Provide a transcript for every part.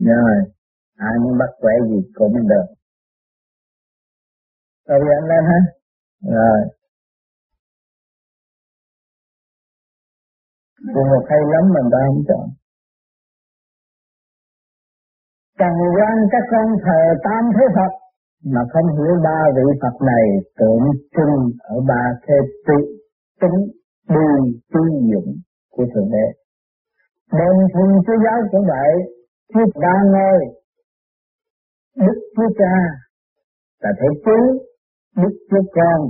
rồi ai muốn bắt quẻ gì cũng được. Rồi anh lên ha. Rồi. Phù một hay lắm mình ta không chọn. Trần quan các con thờ tam thế Phật mà không hiểu ba vị Phật này tượng trưng ở ba thế tự tính bi tư dụng của thượng đế. Bên thiên chúa giáo cũng vậy, thiết ba ngôi, Đức Chúa Cha là thể chúa Đức Chúa Con,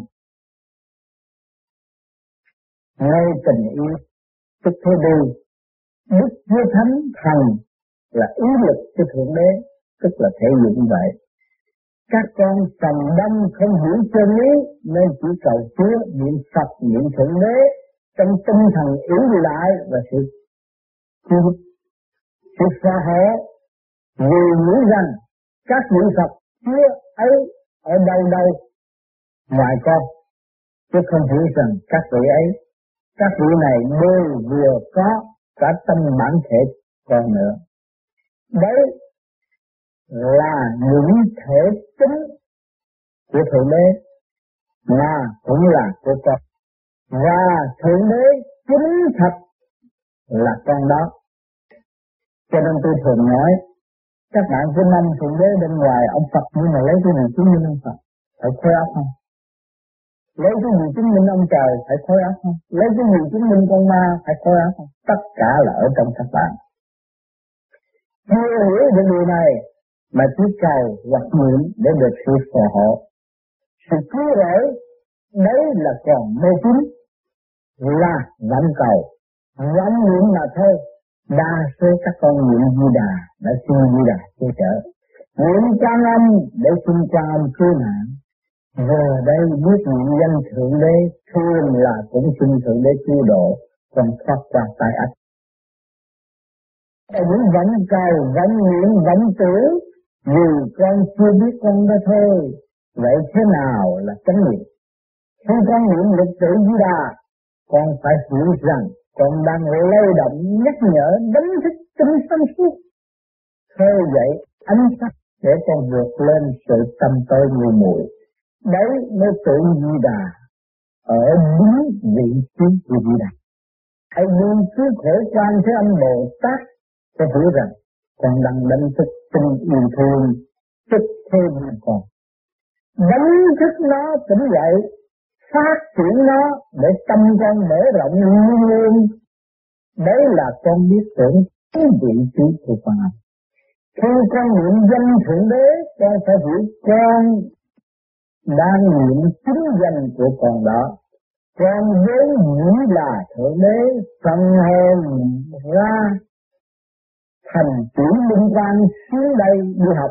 ngay tình yêu, tức thế đi, Đức Chúa Thánh Thần là ý lực của Thượng Đế, tức là thể dụng vậy. Các con phần đông không hiểu chân lý nên chỉ cầu Chúa niệm Phật niệm Thượng Đế trong tinh thần yếu lại và sự cứu sự xa hở vì nghĩ rằng các vị Phật kia ấy ở đâu đâu ngoài con, chứ không hiểu rằng các vị ấy, các vị này đều vừa có cả tâm bản thể con nữa. Đấy là những thể tính của thượng đế, mà cũng là của con. Và thượng đế chính thật là con đó cho nên tôi thường nói, các bạn cứ năm thượng đế bên ngoài, ông Phật nhưng mà lấy cái này chứng minh ông Phật, phải khối óc không? Lấy cái gì chứng minh ông trời, phải khối óc không? Lấy cái gì chứng minh con ma, phải khối óc không? Tất cả là ở trong các bạn. Chưa hiểu được điều này, mà chỉ cầu hoặc nguyện để được sự phù hộ. Sự cứu rỗi, đấy là còn mê tín, là vẫn cầu. Vẫn nguyện mà thôi đa số các con niệm di đà đã xin di đà che chở. Niệm trang âm để xin cha âm cứu nạn. Giờ đây biết niệm danh thượng đế thương là cũng xin thượng đế cứu độ, còn thoát qua tai ách vẫn vẫn cầu vẫn niệm vẫn tưởng vì con chưa biết con đó thôi, vậy thế nào là chánh niệm? Khi con niệm lực tử di đà con phải hiểu rằng con đang lay động nhắc nhở, đánh thức tinh sanh suốt khơi dậy ánh sắc để con vượt lên sự tâm tối mù muội. Đấy mới tự di đà ở đúng vị trí của di đà. Hãy luôn cứ khổ quan thế âm bồ tát cho hiểu rằng con đang đánh thức tình yêu thương, tức thêm con đánh thức nó tỉnh dậy phát triển nó để tâm con mở rộng luôn luôn. Đấy là con biết tưởng cái vị trí của con. Khi con niệm danh thượng đế, con phải hiểu con đang niệm chính danh của con đó. Con vốn nghĩ là thượng đế, phần hồn ra thành chủ liên quan xuống đây đi học.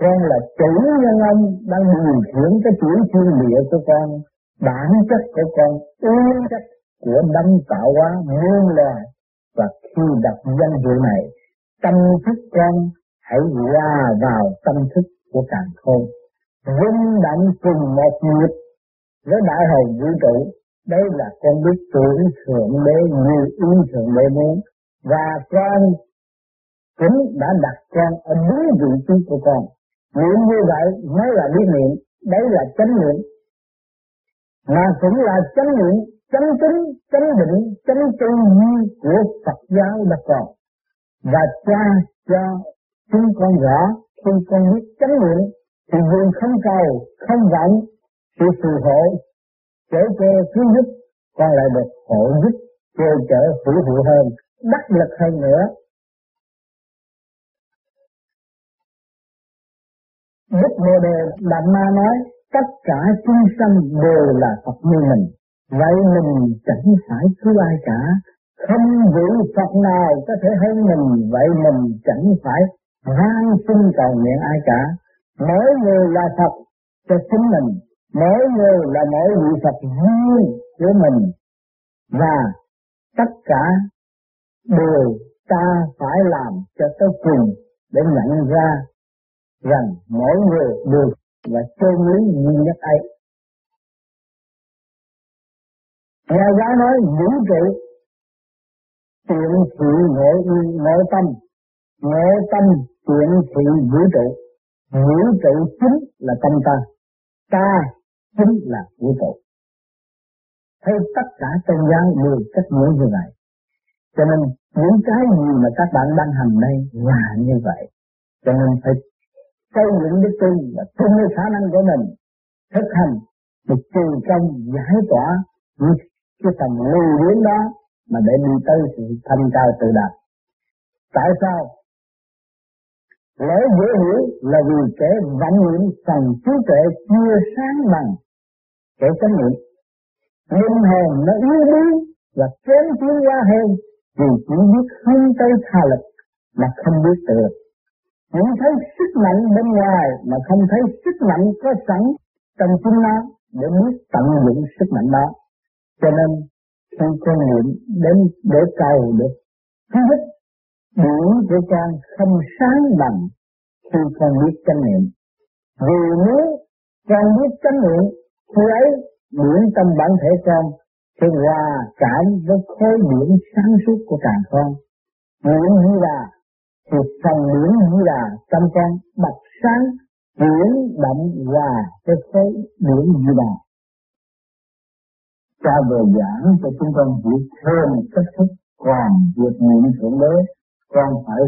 Con là chủ nhân ông đang điều khiển cái chuỗi thiên địa của con bản chất của con nguyên chất của đấng tạo hóa muôn loài và khi đặt danh hiệu này, tâm thức con hãy hòa vào tâm thức của càng khôn. Rung động cùng một nhịp với đại hồng vũ trụ, đây là con biết tưởng thượng đế như ý thượng đế muốn. Và con cũng đã đặt con ở đúng vị trí của con. Niệm như vậy mới là biết niệm, đấy là chánh niệm mà cũng là chánh niệm, chánh tính, chánh định, chánh tư duy của Phật giáo đã còn. Và cha cho chúng con rõ khi con biết chánh niệm, thì vườn không cầu, không vọng sự phù hộ chở che cứu giúp con lại được hộ giúp che chở hữu hiệu hơn, đắc lực hơn nữa. Đức Bồ Đề Đạt Ma nói tất cả chúng sanh đều là Phật như mình. Vậy mình chẳng phải cứu ai cả. Không vị Phật nào có thể hơn mình, vậy mình chẳng phải van xin cầu nguyện ai cả. Mỗi người là Phật cho chính mình, mỗi người là mỗi vị Phật riêng của mình. Và tất cả đều ta phải làm cho tới cùng để nhận ra rằng mỗi người đều và tôn lý nguyên nhất ấy. Nhà giáo nói vũ trụ, tiện thị nghệ nghệ tâm. Nghệ tâm, tiện thị vũ trụ. Vũ trụ chính là tâm ta ta chính là vũ trụ. Thấy tất cả tôn giáo đều cách nghĩa như vậy. Cho nên những cái gì mà các bạn đang hành đây là như vậy. Cho nên phải xây dựng đức tin và tin với khả năng của mình thực hành để trừ công giải tỏa những cái tầm lưu biến đó mà để đi tới sự thanh cao tự đạt tại sao? Lẽ dễ hiểu là vì kẻ vận niệm phần trí tuệ chưa sáng bằng kẻ chánh niệm. Linh hồn nó yếu đuối và kém tiến hóa hơn vì chỉ biết hướng tới tha lực mà không biết tự lực. Chỉ thấy sức mạnh bên ngoài, mà không thấy sức mạnh có sẵn trong chính nó để biết tận dụng sức mạnh đó. Cho nên khi con niệm đến để cầu được thứ nhất điển của con không sáng bằng khi con biết chánh niệm. Vì nếu con biết chánh niệm, khi ấy điển tâm bản thể con sẽ hòa cảm với khối điển sáng suốt của càng con. Điển như là thì phần điển như là trong con bạch sáng điển động hòa cái khối điển như là. Cha vừa giảng cho chúng con hiểu thêm cách thức còn việc niệm thượng đế. Con phải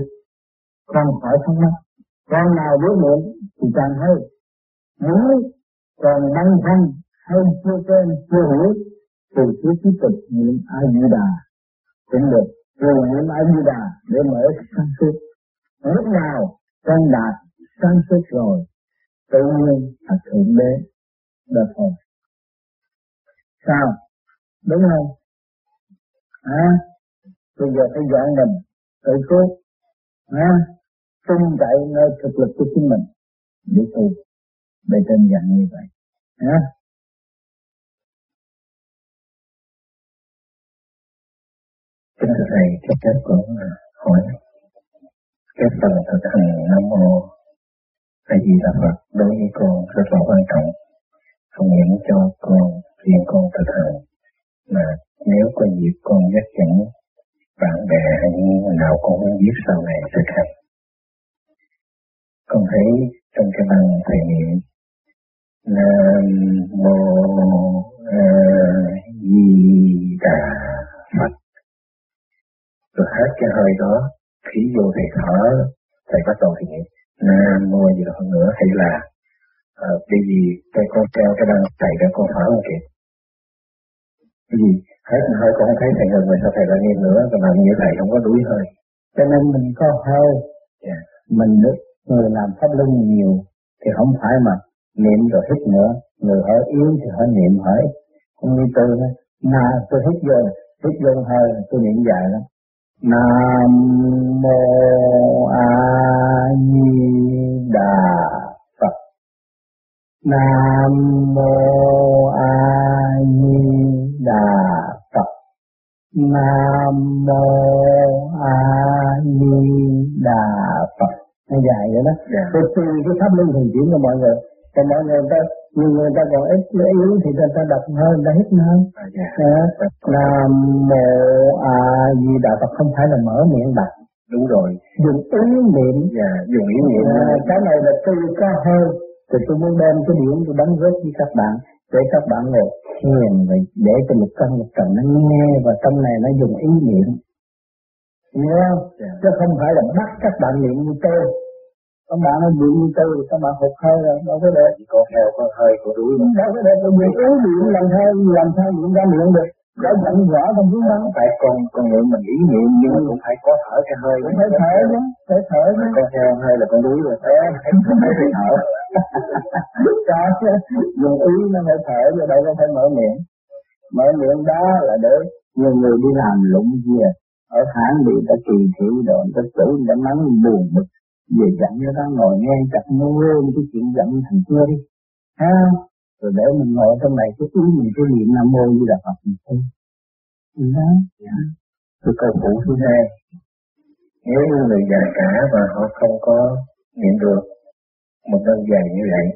con phải thông minh con nào biết niệm thì càng hay. Nếu còn băn thân hay chưa quen, chưa hiểu, thì cứ tiếp tục niệm a di đà. Cũng được. Rồi niệm a di đà để mở sáng suốt lúc nào con đạt sáng suốt rồi tự nhiên là thượng đế được thôi. Sao? Đúng không? À bây giờ phải dọn mình tự cứu. À tin cậy nơi thực lực của chính mình. Để tu để trên dạng như vậy. À Kính thưa Thầy, cái hết của hỏi cái phần thực hành Nam Mô A Di Đà Phật đối với con rất là quan trọng. Không những cho con riêng con thực hành, mà nếu có dịp con nhắc dẫn bạn bè hay như nào con muốn biết sau này thực hành. Con thấy trong cái bằng thầy niệm Nam Mô A Di Đà Phật rồi hết cái hơi đó khí vô thầy thở thầy bắt đầu thì nghĩ nam mô gì đó hơn nữa hay là à, cái gì cái con treo cái băng chạy ra con thở không kịp cái gì? Hết hơi con không thấy thầy ngừng rồi sao thầy lại niệm nữa? Còn làm như thầy không có đuổi hơi. Cho nên mình có hơi. Yeah. mình được người làm pháp luân nhiều thì không phải mà niệm rồi hít nữa. Người hơi yếu thì hơi niệm hơi. Không như tôi đó mà tôi hít vô hít vô hơi tôi niệm dài lắm. Nam mô A Di Đà Phật. Nam mô A Di Đà Phật. Nam mô A Di Đà Phật. Nó dài vậy đó. Yeah. Tôi tùy cái pháp luân thường chuyển cho mọi người. Còn mọi người ta nhiều người ta còn ít yếu thì người ta đọc hơn, người ta hít hơn. À, yeah. À, Nam mô A Di Đà Phật không phải là mở miệng đọc, đúng rồi dùng ý niệm. và dùng ý niệm À, cái này là tôi có hơi, thì tôi muốn đem cái điểm tôi đóng góp với các bạn để các bạn ngồi thiền và để cho một căn một trần nó nghe và trong này nó dùng ý niệm. Hiểu không? Dạ. Chứ không phải là bắt các bạn niệm như tôi. Các bạn nó niệm như tôi các bạn hụt hơi rồi, đâu có được. có theo có hơi có đuổi mà. Đâu có được, dùng ý niệm làm sao, làm sao niệm ra miệng được. Đã dặn rõ trong tiếng đó. phải con con niệm mình ý niệm nhưng mà cũng phải có thở cái hơi. Cũng phải thở chứ phải thở chứ. Con theo hơi là con đuổi rồi thế không phải thở. Có chứ. Dùng ý nó phải thở chứ đâu có phải mở miệng. Mở miệng đó là để nhiều người đi làm lụng việc ở hãng bị ta kỳ thị rồi ta người ta mắng buồn bực về giận cho ta ngồi nghe chặt ngu lên cái chuyện giận thằng kia đi. Ha rồi để mình ngồi trong này cái ý mình cái niệm nam mô như là phật mình thôi đó tôi câu phụ thứ hai nếu như người già cả và họ không có niệm được một năm dài như vậy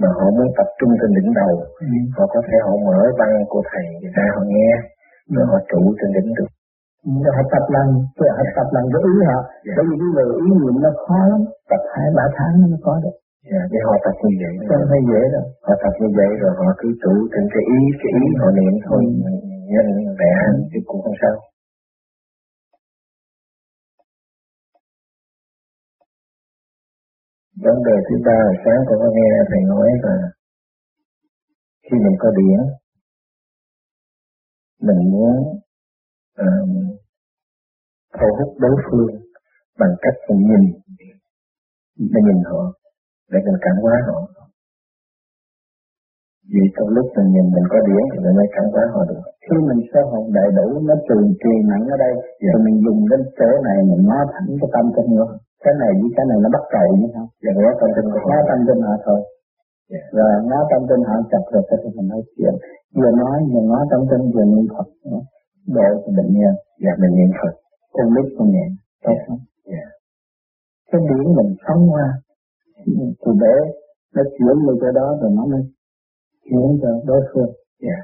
mà họ muốn tập trung trên đỉnh đầu ừ. họ có thể họ mở băng của thầy ra họ nghe rồi họ trụ trên đỉnh được Rồi họ tập lần, rồi họ tập làm cái ý họ. Dạ. bởi vì cái người ý niệm nó khó lắm. Tập hai ba tháng nó có được dạ, để họ tập như vậy. Không phải dễ đâu. Họ tập như vậy rồi họ cứ trụ trên cái ý cái ý họ niệm thôi. Nhanh lẹ chứ cũng không sao. Vấn đề thứ ba là sáng tôi có nghe thầy nói là khi mình có điển mình muốn um, thu hút đối phương bằng cách mình nhìn mình nhìn họ để mình cảm hóa họ. Vì trong lúc mình nhìn mình có điển thì mình mới cảm hóa họ được. Khi mình sơ hồn đầy đủ nó trường trì nặng ở đây Dạ. rồi mình dùng đến chỗ này mình nói thẳng cái tâm tình nữa cái này với cái này nó bắt cầu như không và ngó tâm họ. Nói tâm tình họ thôi. Dạ. rồi nói tâm tình họ chặt rồi cái thì mình nói chuyện. Vừa nói vừa nói tâm tình vừa niệm phật độ cho bệnh nhân và mình niệm Phật con biết con tốt Dạ. lắm. Dạ. cái điển mình sống qua thì để nó chuyển về chỗ đó rồi nó mới chuyển cho đối phương. Dạ.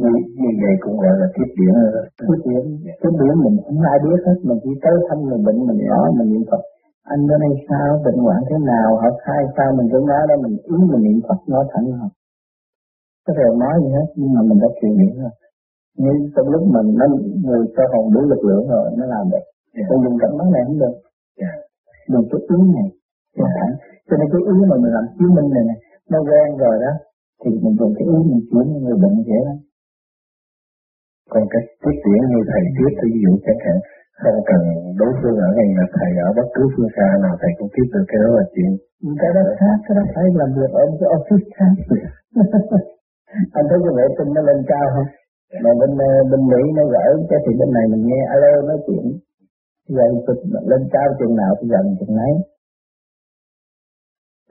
như, như vậy cũng gọi là tiếp điển rồi đó. cái điểm. Cái điểm mình không ai biết hết. Mình chỉ tới thăm người bệnh mình nói mình niệm phật. Anh bữa nay sao? Bệnh hoạn thế nào? Họ khai sao? Mình cũng nói đó mình ý mình niệm phật nói thẳng họ có thể nói gì hết nhưng mà mình đã chịu niệm rồi nhưng trong lúc mình nó người sơ hồn đủ lực lượng rồi nó làm được. Dạ. còn dùng cảm giác này không được. Dạ. dùng cái ý này. Cho thẳng cho nên cái ý mà mình làm chứng minh này này nó quen rồi đó thì mình dùng cái ý mình chuyển người bệnh dễ lắm. Còn cái tiếp điển như thầy tiếp ví dụ chẳng hạn không cần đối phương ở ngay là thầy ở bất cứ phương xa nào thầy cũng tiếp được cái đó là chuyện. Cái đó khác cái đó phải làm việc ở cái office khác. Anh thấy cái vệ tinh nó lên cao không mà bên ờ, bên mỹ nó gửi, cái thì bên này mình nghe, alo, nói chuyện. Giờ cực lên cao chừng nào thì gần chừng nấy.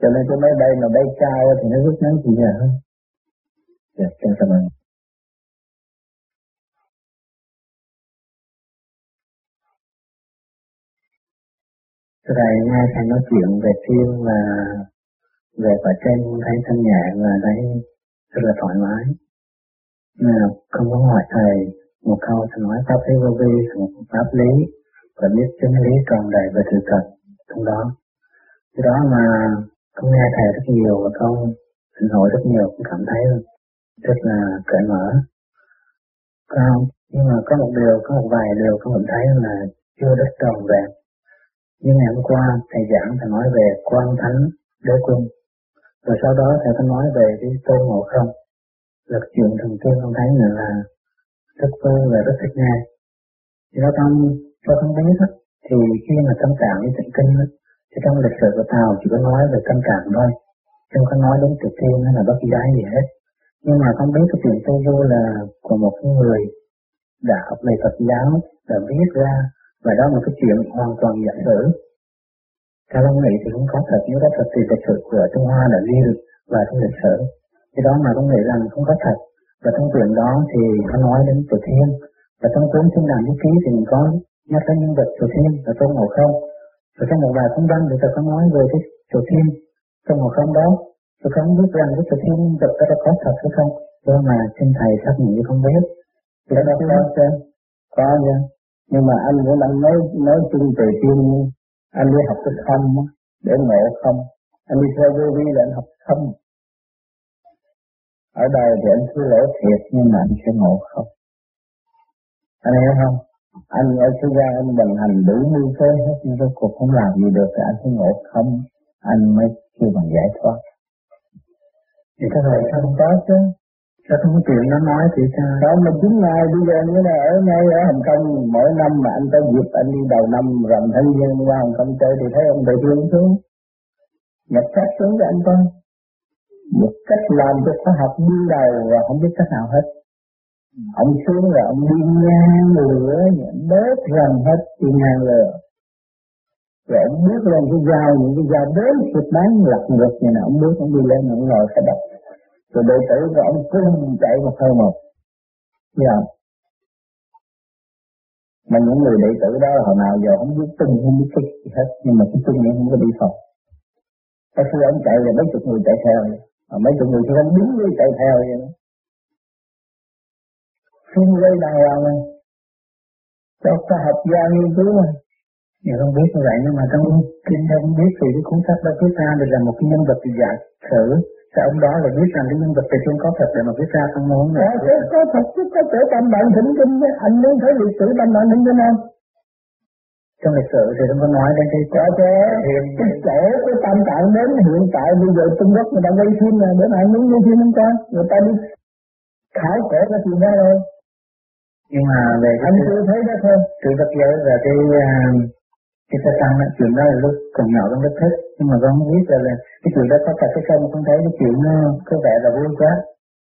Cho nên cái máy bay mà bay cao thì nó rút ngắn thời giờ hơn dạ xin cảm ơn. Thầy, nghe thầy nói chuyện về thiên và về quả trên thấy thanh nhẹ và thấy rất là thoải mái nào không có hỏi thầy một câu thầy nói pháp lý vô vi một pháp lý và biết chân lý tròn đầy và sự thật trong đó. Cái đó mà con nghe thầy rất nhiều và con xin hội rất nhiều cũng cảm thấy rất là cởi mở. Không, nhưng mà có một điều, có một vài điều con vẫn thấy là chưa rất tròn vẹn nhưng ngày hôm qua thầy giảng thầy nói về quan thánh đế quân rồi sau đó thầy có nói về cái tôn ngộ không lực chuyện thần tiên con thấy là, là rất vui và rất thích nghe. Thì nó không cho không biết đó, thì khi mà tâm trạng với tịnh kinh đó, thì trong lịch sử của tàu chỉ có nói về tâm trạng thôi không có nói đến tự tiên hay là bất kỳ cái gì hết. Nhưng mà không biết cái chuyện tu vô là của một người đã học về Phật giáo đã viết ra và đó là một cái chuyện hoàn toàn giả sử. Theo ông nghĩ thì cũng có thật nếu có thật thì lịch sử của Trung Hoa đã ghi được và trong lịch sử thì đó mà con nghĩ rằng không có thật. Và trong chuyện đó thì nó nói đến tổ thiên. Và trong cuốn sinh đàn vũ ký thì mình có nhắc đến nhân vật tổ thiên và tôn ngộ không. Và trong một vài công văn thì ta có nói về cái tổ thiên tôn ngộ không đó. Tôi không biết rằng cái tổ thiên nhân vật đó có thật hay không do mà xin thầy xác nhận như không biết. Thì đó có chứ. Có chứ nhưng mà anh cũng đang nói nói chung về thiên anh đi học cái không để ngộ không. Anh đi theo vô vi là anh học không ở đây thì anh cứ lỗ thiệt nhưng mà anh sẽ ngộ không anh hiểu không anh ở thế gian anh vận hành đủ mưu kế hết nhưng rốt cuộc không làm gì được thì anh sẽ ngộ không anh mới kêu bằng giải thoát thì cái này không có chứ Sao không có chuyện nó nói thì sao? Đó mà chín ngày bây giờ như là ở ngay ở Hồng Kông mỗi năm mà anh có dịp anh đi đầu năm rằm thanh niên qua Hồng Kông chơi thì thấy ông đại thương xuống. Nhập sách xuống cho anh coi. Một cách làm cho khoa học đi đầu và không biết cách nào hết. Ông xuống rồi ông đi ngang lửa, nhảy bếp rầm hết đi ngang lửa. Rồi ông bước lên cái dao, những cái dao đến thịt bán lật ngược như nào, ông bước ông đi lên, ông ngồi phải đập. Rồi đệ tử của ông cung chạy một hơi một. Dạ. Mà những người đệ tử đó hồi nào giờ không biết tin không biết cái gì hết nhưng mà cái tin này không có đi phòng. Cái khi ông chạy là mấy chục người chạy theo mà mấy chục người không đứng với chạy theo vậy. Đó xin lấy đàng hoàng này cho ta học gia nghiên cứu mà, nhưng không biết như vậy nhưng mà trong kinh không biết thì cái cuốn sách đó viết ra được là một cái nhân vật giả sử. Sao ông đó là biết rằng cái nhân vật thì không có thật để mà viết ra không muốn nữa. Có, có thật chứ có thể tâm bạn thỉnh kinh anh muốn thấy lịch sử tâm bạn thỉnh kinh không? Trong lịch sử thì không có nói đến cái có thế cái chỗ cái tam tạng đến hiện tại bây giờ Trung Quốc người ta quay phim là bữa nay muốn quay phim không con người ta đi khảo cổ cái chuyện đó rồi. Nhưng mà về anh chưa thấy đó thôi. sự vật giới và cái uh, cái sa tăng đó chuyện đó là lúc còn nhỏ con rất thích. Nhưng mà con không biết là, là cái chuyện đó có thật hay không? Con thấy cái chuyện nó có vẻ là vui quá.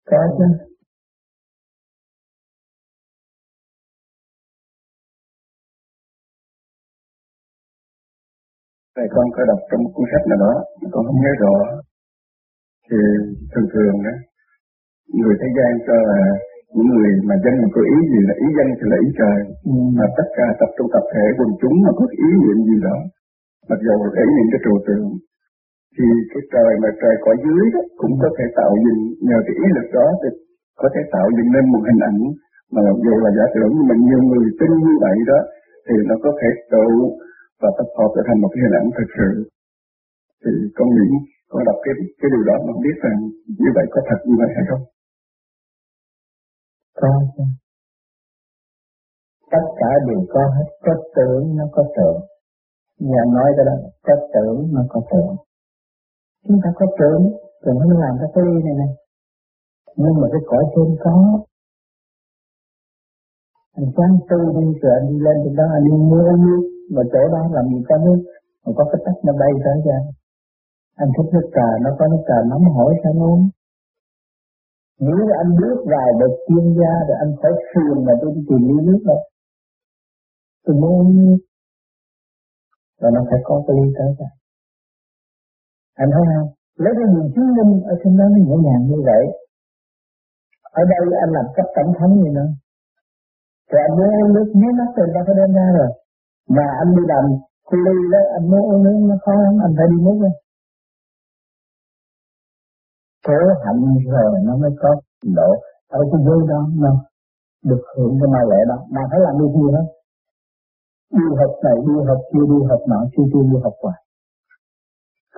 Có chứ con có đọc trong một cuốn sách nào đó, mà con không nhớ rõ. Thì thường thường đó, người thế gian cho là những người mà dân mà có ý gì là ý dân thì là ý trời. Ừ. Mà tất cả tập trung tập thể quần chúng mà có ý niệm gì đó, mặc dù ý niệm cái trừu tượng, thì cái trời mà trời có dưới đó cũng có thể tạo dựng nhờ cái ý lực đó thì có thể tạo dựng nên một hình ảnh mà dù là giả tưởng nhưng mà nhiều người tin như vậy đó thì nó có thể tự và tập hợp trở thành một cái hình ảnh thực sự. Thì con nghĩ con đọc cái cái điều đó nó biết rằng như vậy có thật như vậy hay không? Có tất cả đều có hết. Có tưởng nó có tưởng. Nhà nói cái đó có tưởng nó có tưởng. Chúng ta có tưởng rồi nó làm cái ly này này. Nhưng mà cái cõi trên có. Anh sáng tư đi rồi anh đi lên từ đó, anh đi mua đi mà chỗ đó làm gì có nước, mà có cái tách nó bay tới ra. Anh thích nước trà, nó có nước trà nóng hỏi sao uống. Nếu anh bước vào được chuyên gia rồi anh phải phiền mà tôi đi tìm ly nước đâu tôi muốn uống nước. Và nó phải có cái ly tới ra. Anh thấy không? Lấy cái niềm chứng minh ở trên đó nó nhẹ nhàng như vậy. Ở đây anh làm cấp tổng thống gì nữa. Thì anh muốn uống nước nhé nắp người ta phải đem ra rồi mà anh đi làm khu ly đó, anh muốn uống nước nó khó lắm anh phải đi nước đó. Cố hạnh rồi nó mới có độ ở cái giới đó nó được hưởng cái mai lệ đó. Mà phải làm được gì hết đi học này, đi học kia, đi học nọ kia kia đi học hoài.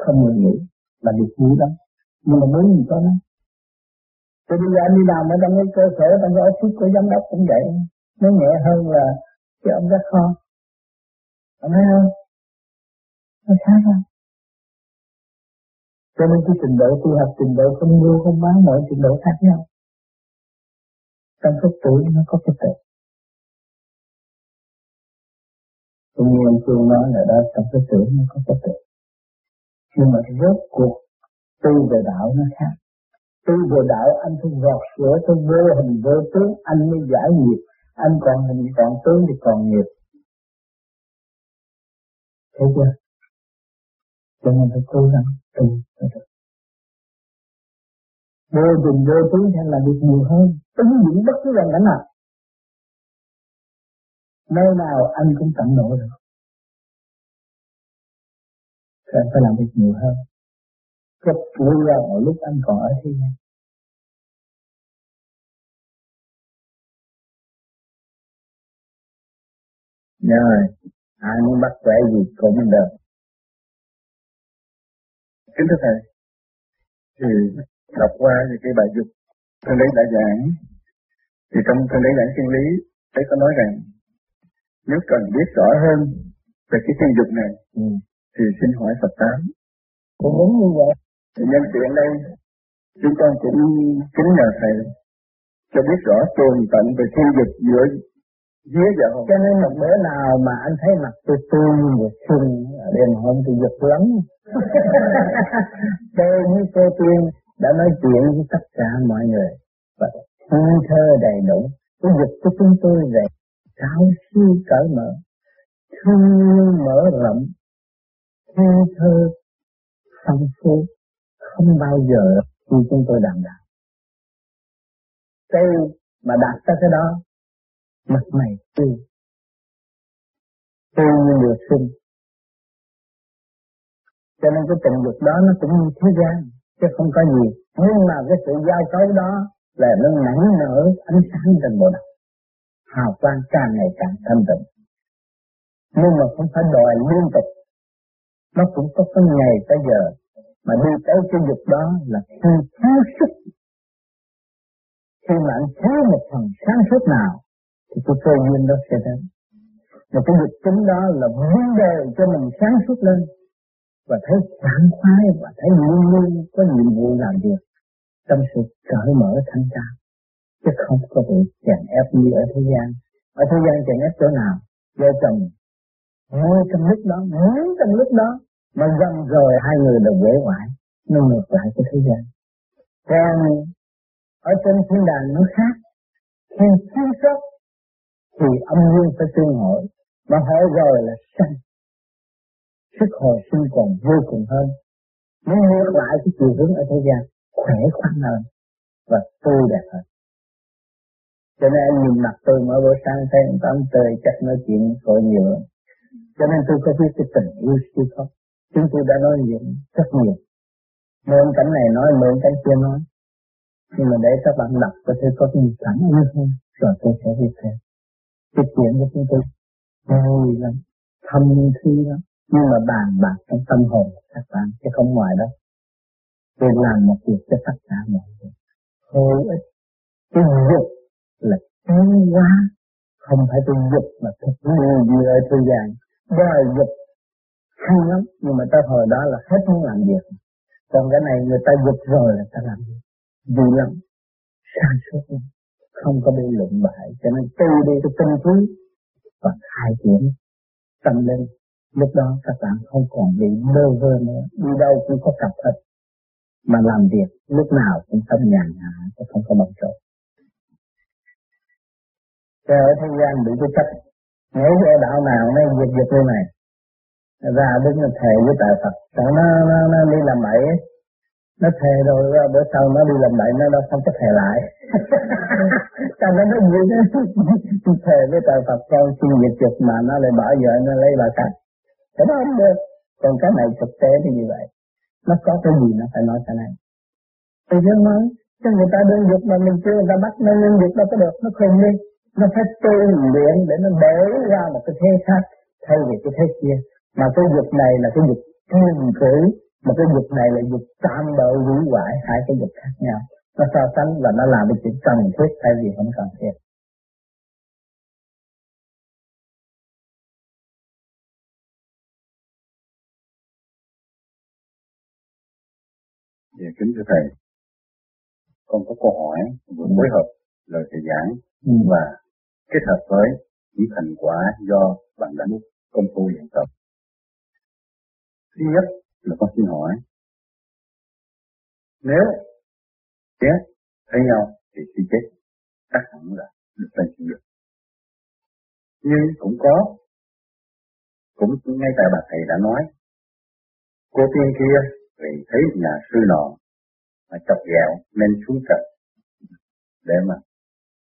Không ngừng nghĩ là được vui đó nhưng mà muốn gì có đó Thì bây giờ anh đi làm ở trong cái cơ sở, trong cái office của giám đốc cũng vậy. Nó nhẹ hơn là cái ông rất kho anh thấy không? Nó khác không? Cho nên cái trình độ tu học, trình độ không mua, không bán, mọi trình độ khác nhau. Trong cái tuổi nó có cái tệ. Cũng như anh Phương nói là đó, trong cái tuổi nó có cái tệ, Nhưng mà rốt cuộc tu về đạo nó khác. Tu về đạo anh phải gọt sửa tôi vô hình vô tướng, anh mới giải nghiệp. Anh còn hình còn tướng thì còn nghiệp thế chưa? Cho nên phải cố gắng tu cho được. Vô tình vô tướng hay là được nhiều hơn. Ứng dụng bất cứ hoàn cảnh nào. Nơi nào anh cũng tận nổi được. Thì anh phải làm việc nhiều hơn. Gấp vui ra ở lúc anh còn ở thế gian. Rồi, ai muốn bắt khỏe gì cũng được. Kính thưa thầy thì đọc qua những cái bài dục thầy lấy đã giảng. Thì trong thầy lấy giảng chân lý thấy có nói rằng nếu cần biết rõ hơn về cái thiên dục này ừ. thì xin hỏi Phật tám cũng đúng như vậy? Thì nhân tiện đây chúng con cũng kính nhờ thầy cho biết rõ tường tận về thiên dục giữa Cho nên một bữa nào mà anh thấy mặt tôi tươi một xuân đêm hôm thì giật lắm. tôi với cô Tiên đã nói chuyện với tất cả mọi người và thơ thơ đầy đủ. Cái giật của chúng tôi về cao siêu cởi mở, thương mở rộng, thơ thơ phong phú, không bao giờ như chúng tôi đảm đạo. Tôi mà đạt tới cái đó mặt mày tươi tươi như được sinh. Cho nên cái tình dục đó nó cũng như thế gian, chứ không có gì. Nhưng mà cái sự giao cấu đó là nó nảy nở ánh sáng trên bộ đầu hào quang càng ngày càng thanh tịnh. Nhưng mà không phải đòi liên tục. Nó cũng có cái ngày tới giờ. Mà đi tới cái dục đó là khi thiếu sức. Khi mà anh thiếu một phần sáng suốt nào thì cái cơ duyên đó sẽ đến mà cái việc chính đó là vấn đề cho mình sáng suốt lên và thấy sảng khoái và thấy luôn luôn có nhiệm vụ làm việc trong sự cởi mở thanh cao chứ không có bị chèn ép như ở thế gian. Ở thế gian chèn ép chỗ nào? Vợ chồng ngồi trong lúc đó muốn trong lúc đó, mà dần rồi hai người đều dễ hoại, nó ngược lại cái thế gian. Còn ở trên thiên đàng nó khác. Khi thiếu sót thì âm dương phải tương hội, mà hỏi rồi là sanh sức hồi sinh còn vô cùng hơn. Nó ngược lại cái chiều hướng ở thế gian, khỏe khoắn hơn và tươi đẹp hơn. Cho nên anh nhìn mặt tôi mỗi buổi sáng thấy anh tắm tươi chắc nói chuyện tội nhiều lắm. Cho nên tôi có biết cái tình yêu siêu không chúng tôi đã nói chuyện rất nhiều. Mượn cảnh này nói mượn cảnh kia nói. Nhưng mà để các bạn đọc có thể có cái gì cảnh như không rồi tôi sẽ viết thêm cái chuyện của chúng tôi. Vui lắm thâm thi lắm nhưng mà bàn bạc trong tâm hồn các bạn chứ không ngoài đó. Tôi làm một việc cho tất cả mọi người. Hữu ích cái dục là tiến hóa. Không phải tôi dục mà thực người gì ở thế gian đòi dục hay lắm. Nhưng mà tới hồi đó là hết muốn làm việc. Còn cái này người ta dục rồi là ta làm việc, vui lắm. Sáng suốt lắm không có bị lụng bại. Cho nên từ đi cái tinh túy và khai triển tâm linh lúc đó các bạn không còn bị mơ vơ nữa đi đâu cũng có cặp hết mà làm việc lúc nào cũng tâm nhàn hạ chứ không có bận rộn. Cho ở thế gian bị cái cách nếu ở đạo nào nó giật giật như này ra đứng nó thề với tại Phật sợ nó, nó, nó đi làm bậy nó thề rồi bữa sau nó đi làm bậy nó đâu không có thề lại. cho nên nó gì đó thề với tại Phật con xin diệt dục mà nó lại bỏ vợ, nó lấy bà khác cái đó không được. Còn cái này thực tế thì như vậy. Nó có cái gì nó phải nói cái này thì chưa nói cho người ta đơn dục mà mình chưa, người ta bắt nó đơn dục đâu có được, nó không đi. Nó phải tu luyện để nó đỡ ra một cái thế khác thay vì cái thế kia. Mà cái dục này là cái dục thiên cử, mà cái dục này là dục tạm bợ hủy hoại hai cái dục khác nhau nó so sánh và nó làm cái chuyện cần thiết thay vì không cần thiết Dạ, kính thưa Thầy, con có câu hỏi vừa phối hợp lời Thầy giảng ừ. và kết hợp với những thành quả do bạn đã công phu luyện tập. Thứ nhất là con xin hỏi, nếu chết thấy nhau thì khi chết chắc hẳn là được lên thiên được. Nhưng cũng có, cũng ngay tại bà thầy đã nói, cô tiên kia vì thấy nhà sư nọ mà chọc ghẹo nên xuống trần để mà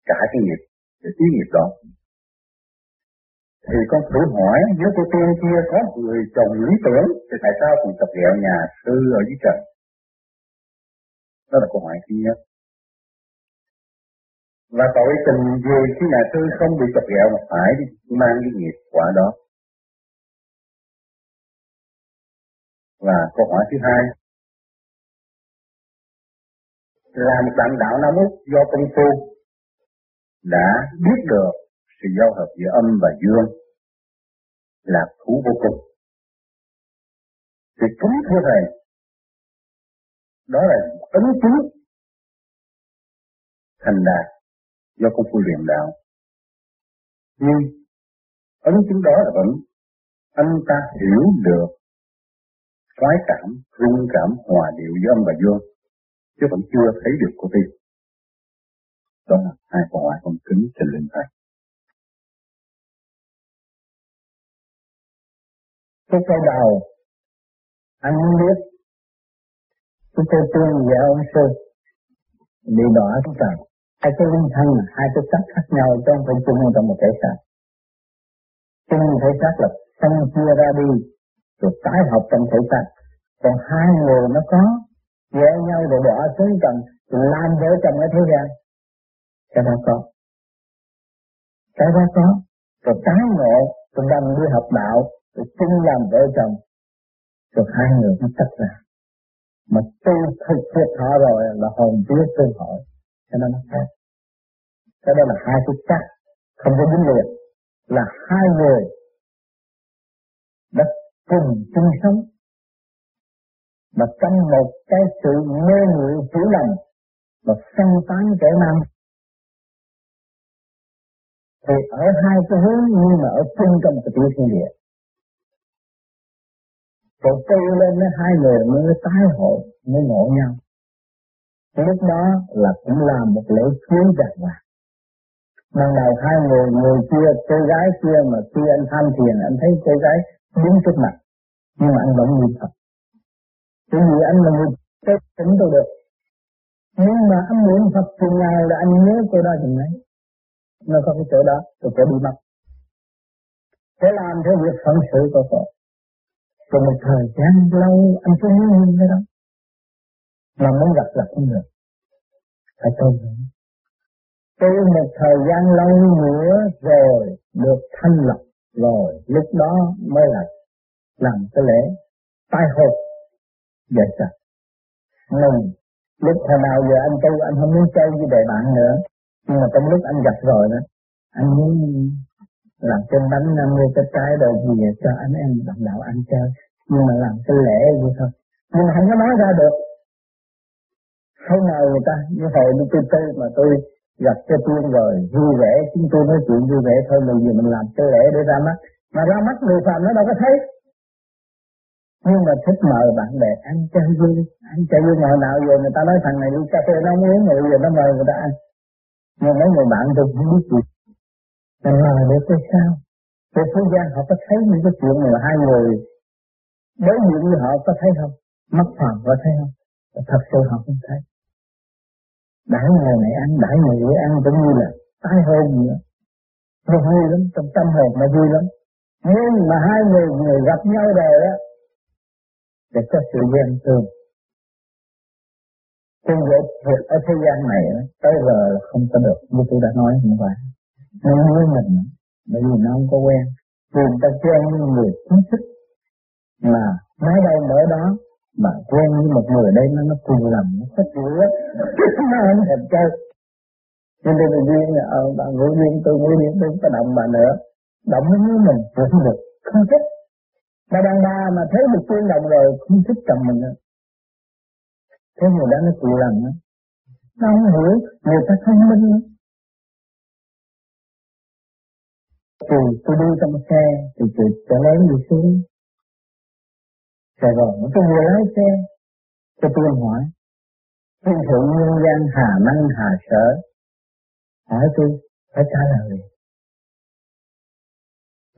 trả cái nghiệp để tiến nghiệp đó thì con thử hỏi nếu cô tiên kia có người chồng lý tưởng thì tại sao còn chọc ghẹo nhà sư ở dưới trần đó là câu hỏi thứ nhất. Và tội tình gì khi nhà sư không bị chọc ghẹo mà phải mang cái nghiệp quả đó? Và câu hỏi thứ hai. Là một bạn đạo Nam Úc do công phu đã biết được sự giao hợp giữa âm và dương là thú vô cùng. Thì kính thưa Thầy, đó là ấn chứng thành đạt do công phu luyện đạo. Nhưng ấn chứng đó là vẫn anh ta hiểu được khoái cảm, rung cảm, hòa điệu với và dương, chứ vẫn chưa thấy được của tiên. Đó là hai câu hỏi con kính trình linh thầy. Cái câu đầu, anh biết chúng tôi tương về ông sư bị đỏ cái trời hai cái linh thân, hai cái sắc khác nhau, chứ không phải chung trong một thể xác chung thể xác là phân chia ra đi, rồi tái hợp trong thể xác. Còn hai người nó có vợ nhau rồi bỏ xuống trần làm vợ chồng ở thế gian. Cái đó có. Cái đó có. Rồi tái ngộ, rồi đang đi học đạo, rồi chung làm vợ chồng rồi hai người nó tách ra mà tu thực thiệt họ rồi là hồn biết tương hỏi. Cho nên nó khác. Cái đó là hai cái chắc không có dính liền là hai người đã cùng chung sống. Mà trong một cái sự mê muội hiểu lầm và phân tán kẻ nam thì ở hai cái hướng nhưng mà ở trung tâm của tiểu thiên địa. Còn tu lên nó hai người mới tái hội mới ngộ nhau. Lúc đó là cũng làm một lễ cưới đàng hoàng. Ban đầu hai người người kia, cô gái kia mà khi anh tham thiền, anh thấy cô gái đứng trước mặt, nhưng mà anh vẫn niệm phật bởi vì anh là người chết tỉnh tôi được. Nhưng mà anh niệm phật chừng nào là anh nhớ cô đó chừng ấy nó có cái chỗ đó, tôi phải đi mất. Để làm theo việc phận sự của Phật rồi một thời gian lâu, anh sẽ nhớ hơn cái đó mà muốn gặp là không được phải tu nữa tu một thời gian lâu nữa rồi, được thanh lập rồi, lúc đó mới là làm cái lễ tai hộp vậy sao mình, lúc hồi nào giờ anh tu, anh không muốn chơi với đệ bạn nữa. Nhưng mà trong lúc anh gặp rồi đó, anh muốn làm trên bánh năm mươi cái trái đồ gì cho anh em đồng đạo ăn chơi nhưng mà làm cái lễ vậy thôi. Nhưng mà không có nói ra được. Hôm nào người ta, như hồi đi tôi tư mà tôi gặp cho tiên rồi, vui vẻ, chúng tôi nói chuyện vui vẻ thôi mình gì mình làm cái lễ để ra mắt. Mà ra mắt người phạm nó đâu có thấy. Nhưng mà thích mời bạn bè ăn chơi vui, ăn chơi vui. Ngày nào giờ người ta nói thằng này đi cà phê nó uống ngồi giờ nó mời người ta ăn. Nhưng mấy người bạn tôi không biết gì. Mình mời được cái sao? Để thế gian họ có thấy những cái chuyện mà hai người đối diện với họ có thấy không? Mắt phàm có thấy không? Thật sự họ không thấy. Đãi ngày này ăn đãi ngày kia ăn cũng như là tái hôn nữa. Nó vui lắm, trong tâm hồn nó vui lắm. Nhưng mà hai người người gặp nhau rồi á để có sự ghen tương Trên vậy việc ở thế gian này tới giờ là không có được như tôi đã nói hôm qua nó với mình, bởi vì nó không có quen. Vì ta quen người chính thức mà nói đâu mở đó, mà quen với một người đây nó nó cùng làm nó thích dữ lắm. Nó không thèm chơi. Nên tôi mình duyên ờ bà ngủ duyên, tôi ngủ duyên, tôi có động bà nữa. Động với mình cũng được, không thích. Mà đàn bà mà thấy một tiên động rồi, không thích chồng mình nữa. Thế người đó nó chịu làm đó nó không hiểu, người ta thông minh nữa thì tôi đi trong xe thì chị trở lớn đi xuống. Sài Gòn tôi vừa lái xe cho tôi hỏi thiên thượng nhân gian hà năng hà sở hỏi tôi phải trả lời.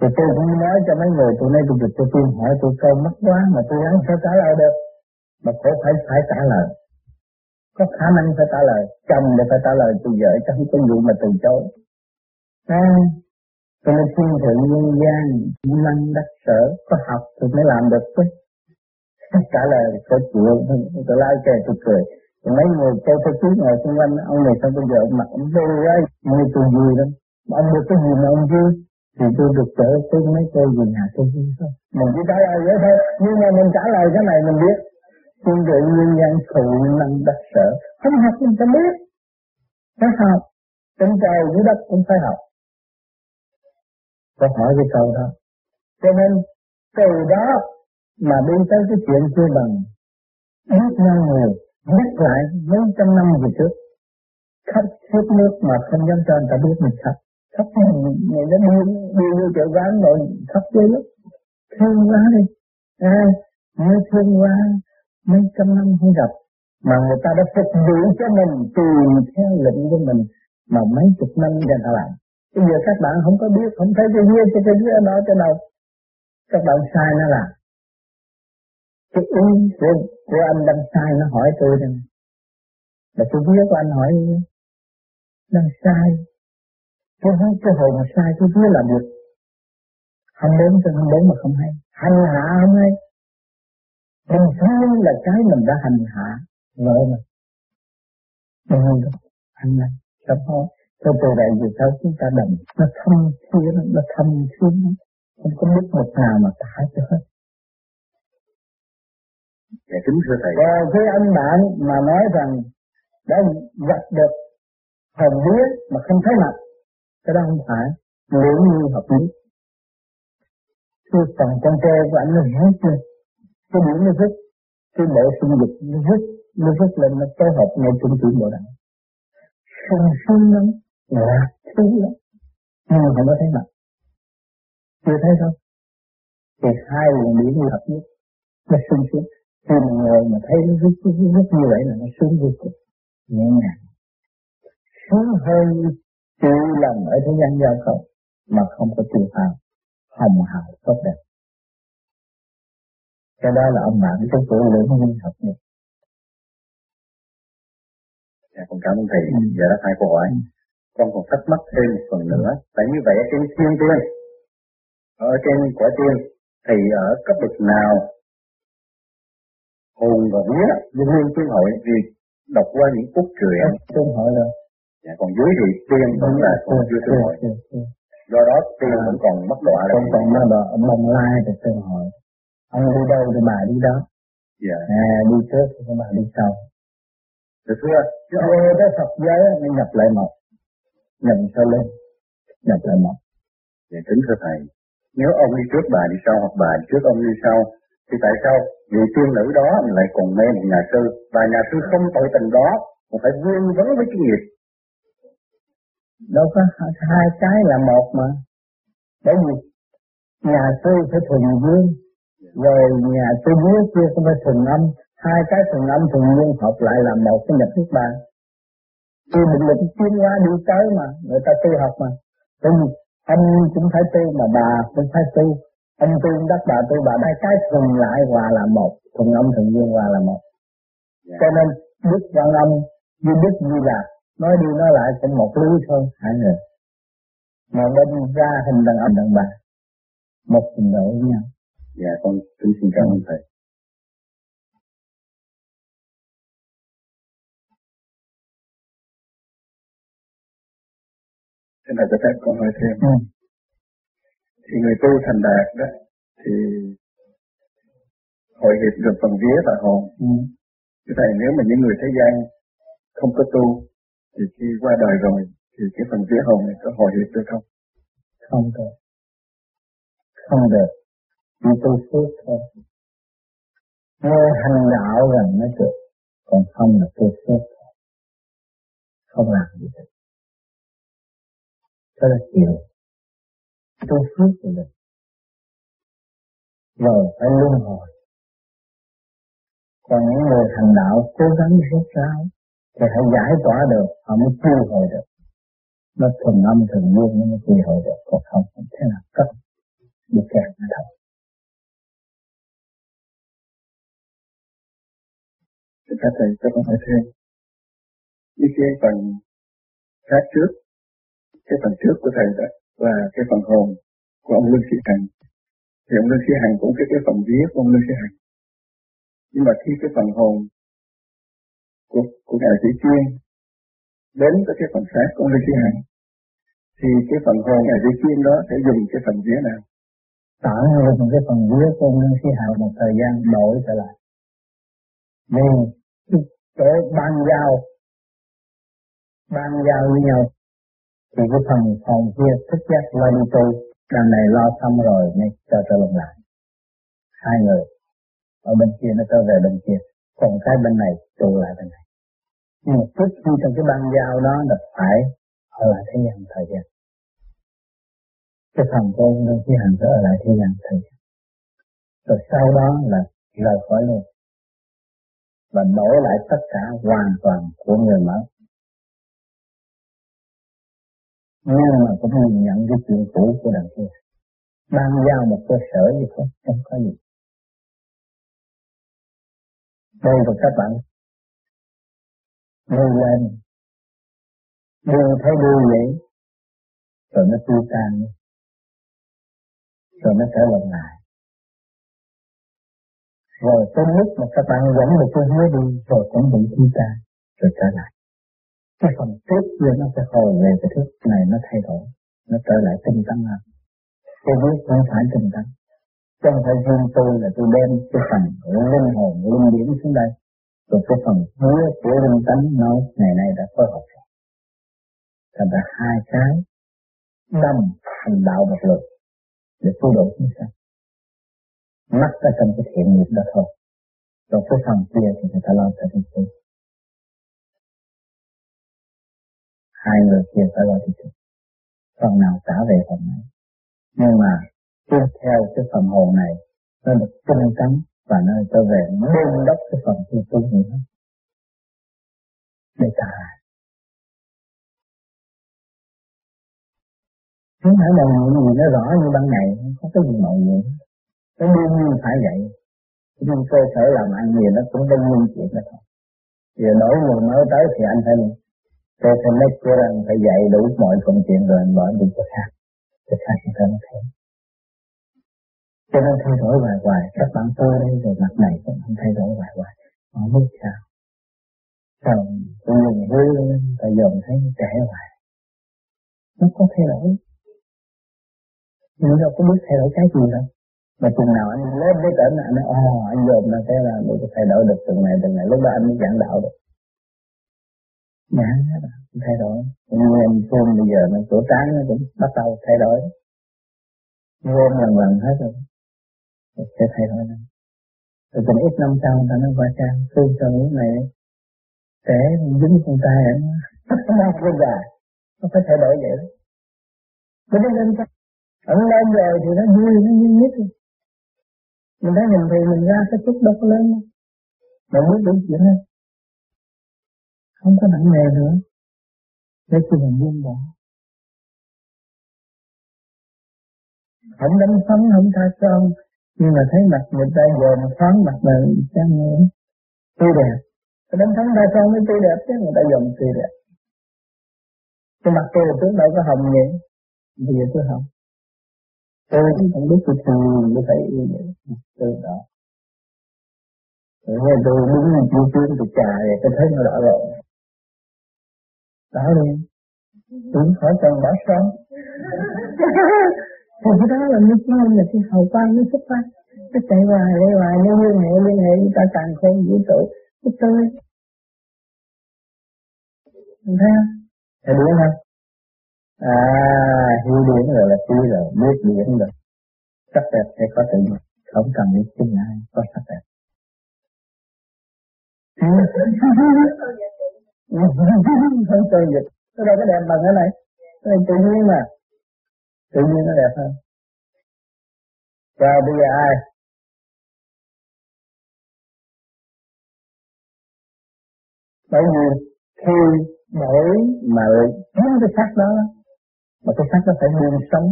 Thì tôi cũng nói cho mấy người tụi nay tôi được cho tôi hỏi tôi câu mất quá mà tôi không phải trả lời được. Mà khổ phải phải trả lời. Có khả năng phải trả lời chồng để phải trả lời tôi vợ trong không có vụ mà từ chối. À, cho nên thiên thượng nhân gian năng đắc sở có học thì mới làm được chứ cả là có chịu tôi lai xe tôi cười. Mấy người chơi theo chú ngồi xung quanh, ông này sao bây giờ mặt ông vui ấy như tôi vui lắm. Ông được cái gì mà ông vui? Thì tôi được trở tới mấy cô về nhà tôi vui thôi. Mình chỉ trả lời vậy thôi, nhưng mà mình trả lời cái này mình biết. Tương tự nguyên nhân thụ năng đắc sở. Không học mình không biết. Phải học. Trên trời, dưới đất cũng phải học. Có hỏi cái câu đó. Cho nên, từ đó mà đi tới cái chuyện chưa bằng biết nhau người nhắc lại mấy trăm năm về trước. Khắp suốt nước mà không dám cho người ta biết mình khắp khắp người nó đi đi như chợ quán rồi khắp thế lắm. Thương quá đi. À, mới thương quá mấy trăm năm không gặp. Mà người ta đã phục vụ cho mình tùy theo lệnh của mình mà mấy chục năm người ta làm. Bây giờ các bạn không có biết không thấy cái kia cái kia ở đó cho các bạn sai nó làm cái ý của, của anh đang sai nó hỏi tôi rằng là tôi biết của anh hỏi đang sai cái hối cái hồi mà sai tôi biết là được. Không đến cho không đến mà không hay. Hành hạ không hay. Mình sai là cái mình đã hành hạ vợ mình. Đừng được. Anh này sắp hỏi cho từ đây về sau chúng ta đầm nó thâm thiên, nó thâm thiên không có biết một nào mà tả cho hết dạ kính thưa thầy. Còn cái anh bạn mà nói rằng đã gặp được hồn biết mà không thấy mặt, cái đó không phải liệu như hợp lý. Cái phần con tre của anh nó hiểu chưa? Cái điểm nó rất cái bộ sinh dục nó rất nó rất lên, nó phối hợp ngay trung chuyển bộ đạo sung sướng lắm lạc thú lắm. Nhưng mà không có thấy mặt. Chưa thấy đâu. Thì hai luồng điển hợp nhất, nó sung sướng mà ngồi mà thấy nó rút rút rút như vậy là nó sướng vô cùng nhẹ nhàng sướng hơn triệu lần ở thế gian giao cầu mà không có tiêu hao hồng hào tốt đẹp cái đó là ông bạn trong tuổi lưỡng nguyên hợp nhất Dạ, con cảm ơn thầy. Ừ. Dạ đã hai câu hỏi. Con còn thắc mắc thêm một phần nữa. Tại như vậy ở trên thiên tiên, ở trên quả tiên, thì ở cấp bậc nào hồn và vía. Luôn luôn tương hội vì đọc qua những phút truyện. Tương hội rồi dạ còn dưới thì tiên vẫn là còn chưa tương hội do đó tiên à. vẫn còn mất đọa là còn mất đọa mong lai thì tương hội ông đi đâu thì bà đi đó. Dạ. À, đi trước thì bà đi sau. Được chưa chứ ông tới Phật giới nó nhập lại một. Nhập sau lên. Nhập lại một. Dạ kính thưa thầy. Nếu ông đi trước bà đi sau hoặc bà đi trước ông đi sau thì tại sao vì tiên nữ đó lại còn mê một nhà sư. Và nhà sư không tội tình đó cũng phải vương vấn với cái nghiệp. Đâu có hai cái là một mà. Bởi vì nhà sư phải thuần dương. Rồi nhà sư dưới kia cũng phải thuần âm. Hai cái thuần âm thuần dương hợp lại là một cái nhập thức bàn. Khi mình lực chuyên hóa đi tới mà, người ta tu học mà. Bởi vì anh cũng phải tu mà bà cũng phải tu anh tu đất bà tu bà đây cái thuần lại hòa là một thuần âm thuần dương hòa là một yeah. Dạ. cho nên đức văn âm như đức như là nói đi nói lại cũng một lý thôi hai người mà bên ra hình đàn âm đàn bà một trình độ với nhau dạ con kính xin cảm ơn thầy Thế này cho phép con hỏi thêm. Ừ thì người tu thành đạt đó thì hội hiệp được phần vía và hồn. Ừ. Thế thầy nếu mà những người thế gian không có tu thì khi qua đời rồi thì cái phần vía hồn này có hội hiệp được không? Không được. Không được. Chỉ tu phước thôi. Nghe hành đạo rằng nó được. Còn không là tu phước thôi. Không làm gì được. Đó là chịu tôi phước của mình. Rồi phải luân hồi. Còn những người hành đạo cố gắng rút ráo thì hãy giải tỏa được họ mới tiêu hồi được. Nó thuần âm thuần dương nó mới chiêu hồi được. Còn không không thế nào cấp bị kẹt ở đâu thì các thầy, cho con hỏi thêm. Như cái phần khác trước, cái phần trước của thầy đó, và cái phần hồn của ông Lương Sĩ Hằng. Thì ông Lương Sĩ Hằng cũng cái cái phần vía của ông Lương Sĩ Hằng. Nhưng mà khi cái phần hồn của, của Ngài Sĩ Chuyên đến với cái phần xác của ông Lương Sĩ Hằng, thì cái phần hồn Ngài Sĩ Chuyên đó sẽ dùng cái phần vía nào? Tạm dùng cái phần vía của ông Lương Sĩ Hằng một thời gian đổi trở lại. Vì cái ban giao ban giao với nhau thì cái phần phần kia thức giác lo đi tu. Đằng này lo xong rồi mới cho trở lộn lại. Hai người, ở bên kia nó trở về bên kia. Còn cái bên này tụ lại bên này. Nhưng mà trước khi trong cái băng giao đó là phải ở lại thế gian thời gian. Cái phần của nó thi Hành sẽ ở lại thế gian thời gian. Rồi sau đó là rời khỏi luôn. Và đổi lại tất cả hoàn toàn của người mới nghe mà cũng nhìn nhận cái chuyện cũ của đằng kia. Ban giao một cơ sở gì không không có gì. Đây là các bạn. Đưa lên. Đưa thấy đưa vậy, rồi nó tiêu tan. Rồi nó trở lại lại. Rồi tới lúc mà các bạn dẫn được cái hứa đi, rồi cũng bị tiêu tan, rồi trở lại cái phần tốt kia nó sẽ hồi về cái thức này nó thay đổi, nó trở lại tinh tấn hơn. Tôi biết không phải tinh tấn. Trong thời riêng tôi là tôi đem cái phần linh hồn, linh điển xuống đây. Rồi cái phần hứa của linh tánh nó ngày nay đã phối hợp rồi. Thành ra hai cái đâm thành đạo một lượt để cứu độ chúng sanh. Mắt ở trong cái thiện nghiệp đó thôi. Rồi cái phần kia thì người ta lo cho chúng tôi hai người kia phải lo cho chúng phần nào trả về phần này. Nhưng mà tiếp theo cái phần hồn này, nó được tinh tấn và nó trở về đôn đốc cái phần tu tu nữa. Để ta không phải mọi người gì nó rõ như ban ngày, không có gì mọi nhiệm nó đương nhiên phải vậy. Nhưng cơ sở làm ăn gì nó cũng đương nhiên chuyện đó thôi. Giờ nổi người mới tới thì anh phải tôi phải lấy của anh phải dạy đủ mọi công chuyện rồi anh bỏ đi cho khác cho khác người ta nó thấy. Cho nên thay đổi hoài hoài. Các bạn tôi đây rồi mặt này cũng không thay đổi hoài hoài. Họ biết sao? Sao tôi dùng lên, ta dồn thấy trẻ hoài? Nó có thay đổi. Nhưng đâu có biết thay đổi cái gì đâu. Mà chừng nào anh lên với tỉnh anh nói ồ anh dồn là thế là mới có thay đổi được từng ngày từng ngày lúc đó anh mới giảng đạo được nhãn à, thay đổi. Nhưng em phương bây giờ nó chỗ trắng nó cũng bắt đầu thay đổi. Nguyên lần lần hết rồi. Sẽ thay đổi lên rồi còn ít năm sau ta nó qua trang phương cho những này trẻ dính con tay ảnh. Nó không già nó phải thay đổi vậy đó. Cái nên lên chắc Ông lên rồi thì nó vui, nó như nhất Mình thấy mình thì mình ra cái chút đâu có lớn. Đâu Mà biết đủ chuyện hết không có nặng nề nữa. Để cho mình buông bỏ Không đánh phấn, không tha son Nhưng mà thấy mặt người ta giờ mà thoáng mặt là trang nghe Tươi đẹp. Cái đánh phấn tha son mới tươi đẹp chứ người ta dòng tươi đẹp. Cái mặt tôi trước đâu có hồng vậy? Bây giờ tôi hồng? Tôi cũng không biết tôi thường tôi phải như vậy. Tôi đó. Rồi tôi đứng chiếu chiếu tôi trà vậy tôi thấy nó đỏ rồi đỏ đi đứng khỏi cần đỏ son thì cái đó là nước nó là cái hậu quan nó xuất phát nó chạy hoài đây hoài nó liên hệ liên hệ chúng ta càng khôn vũ trụ cái tôi thấy không? Thấy đúng không? À, hiểu điển rồi là trí rồi, biết điển rồi. Sắc đẹp sẽ có tự nhiên, không cần biết chính ai có sắc đẹp. không tê dịch, nó đâu có đẹp bằng cái này. Cái này tự nhiên mà. Tự nhiên nó đẹp hơn. Và bây giờ ai? Bởi vì khi đổi mà kiếm cái xác đó mà cái xác nó phải luôn sống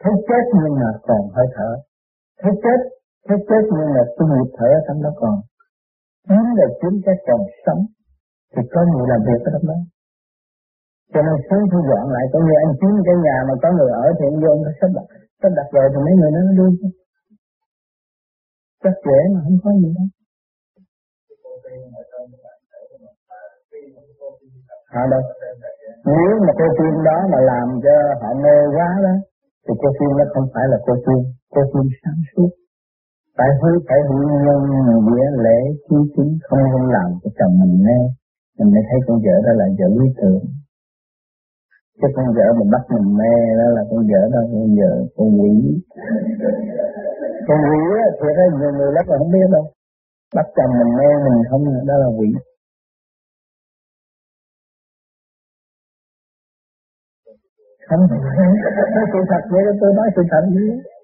thấy chết nhưng mà còn hơi thở thấy chết thấy chết nhưng mà tôi nhịp thở ở trong đó còn chính là chính cái còn sống thì có người làm việc ở trong đó. Cho nên sớm thu dọn lại, có như anh chiếm cái nhà mà có người ở thì anh vô anh sắp đặt. Sắp đặt rồi thì mấy người nó đi. Chứ rất dễ mà không có gì đâu. Họ đâu? Nếu mà cô tiên đó mà làm cho họ mê quá đó, thì cô tiên nó không phải là cô tiên cô tiên sáng suốt. Phải hứa phải hữu nhân nghĩa lễ chi chính không nên làm cho chồng mình mê mình mới thấy con vợ đó là vợ lý tưởng chứ con vợ mình bắt mình mê đó là con vợ đó con vợ con quỷ con quỷ á thì ra nhiều người lắm mà không biết đâu bắt chồng mình mê mình không đó là quỷ không nói sự thật vậy tôi nói sự thật vậy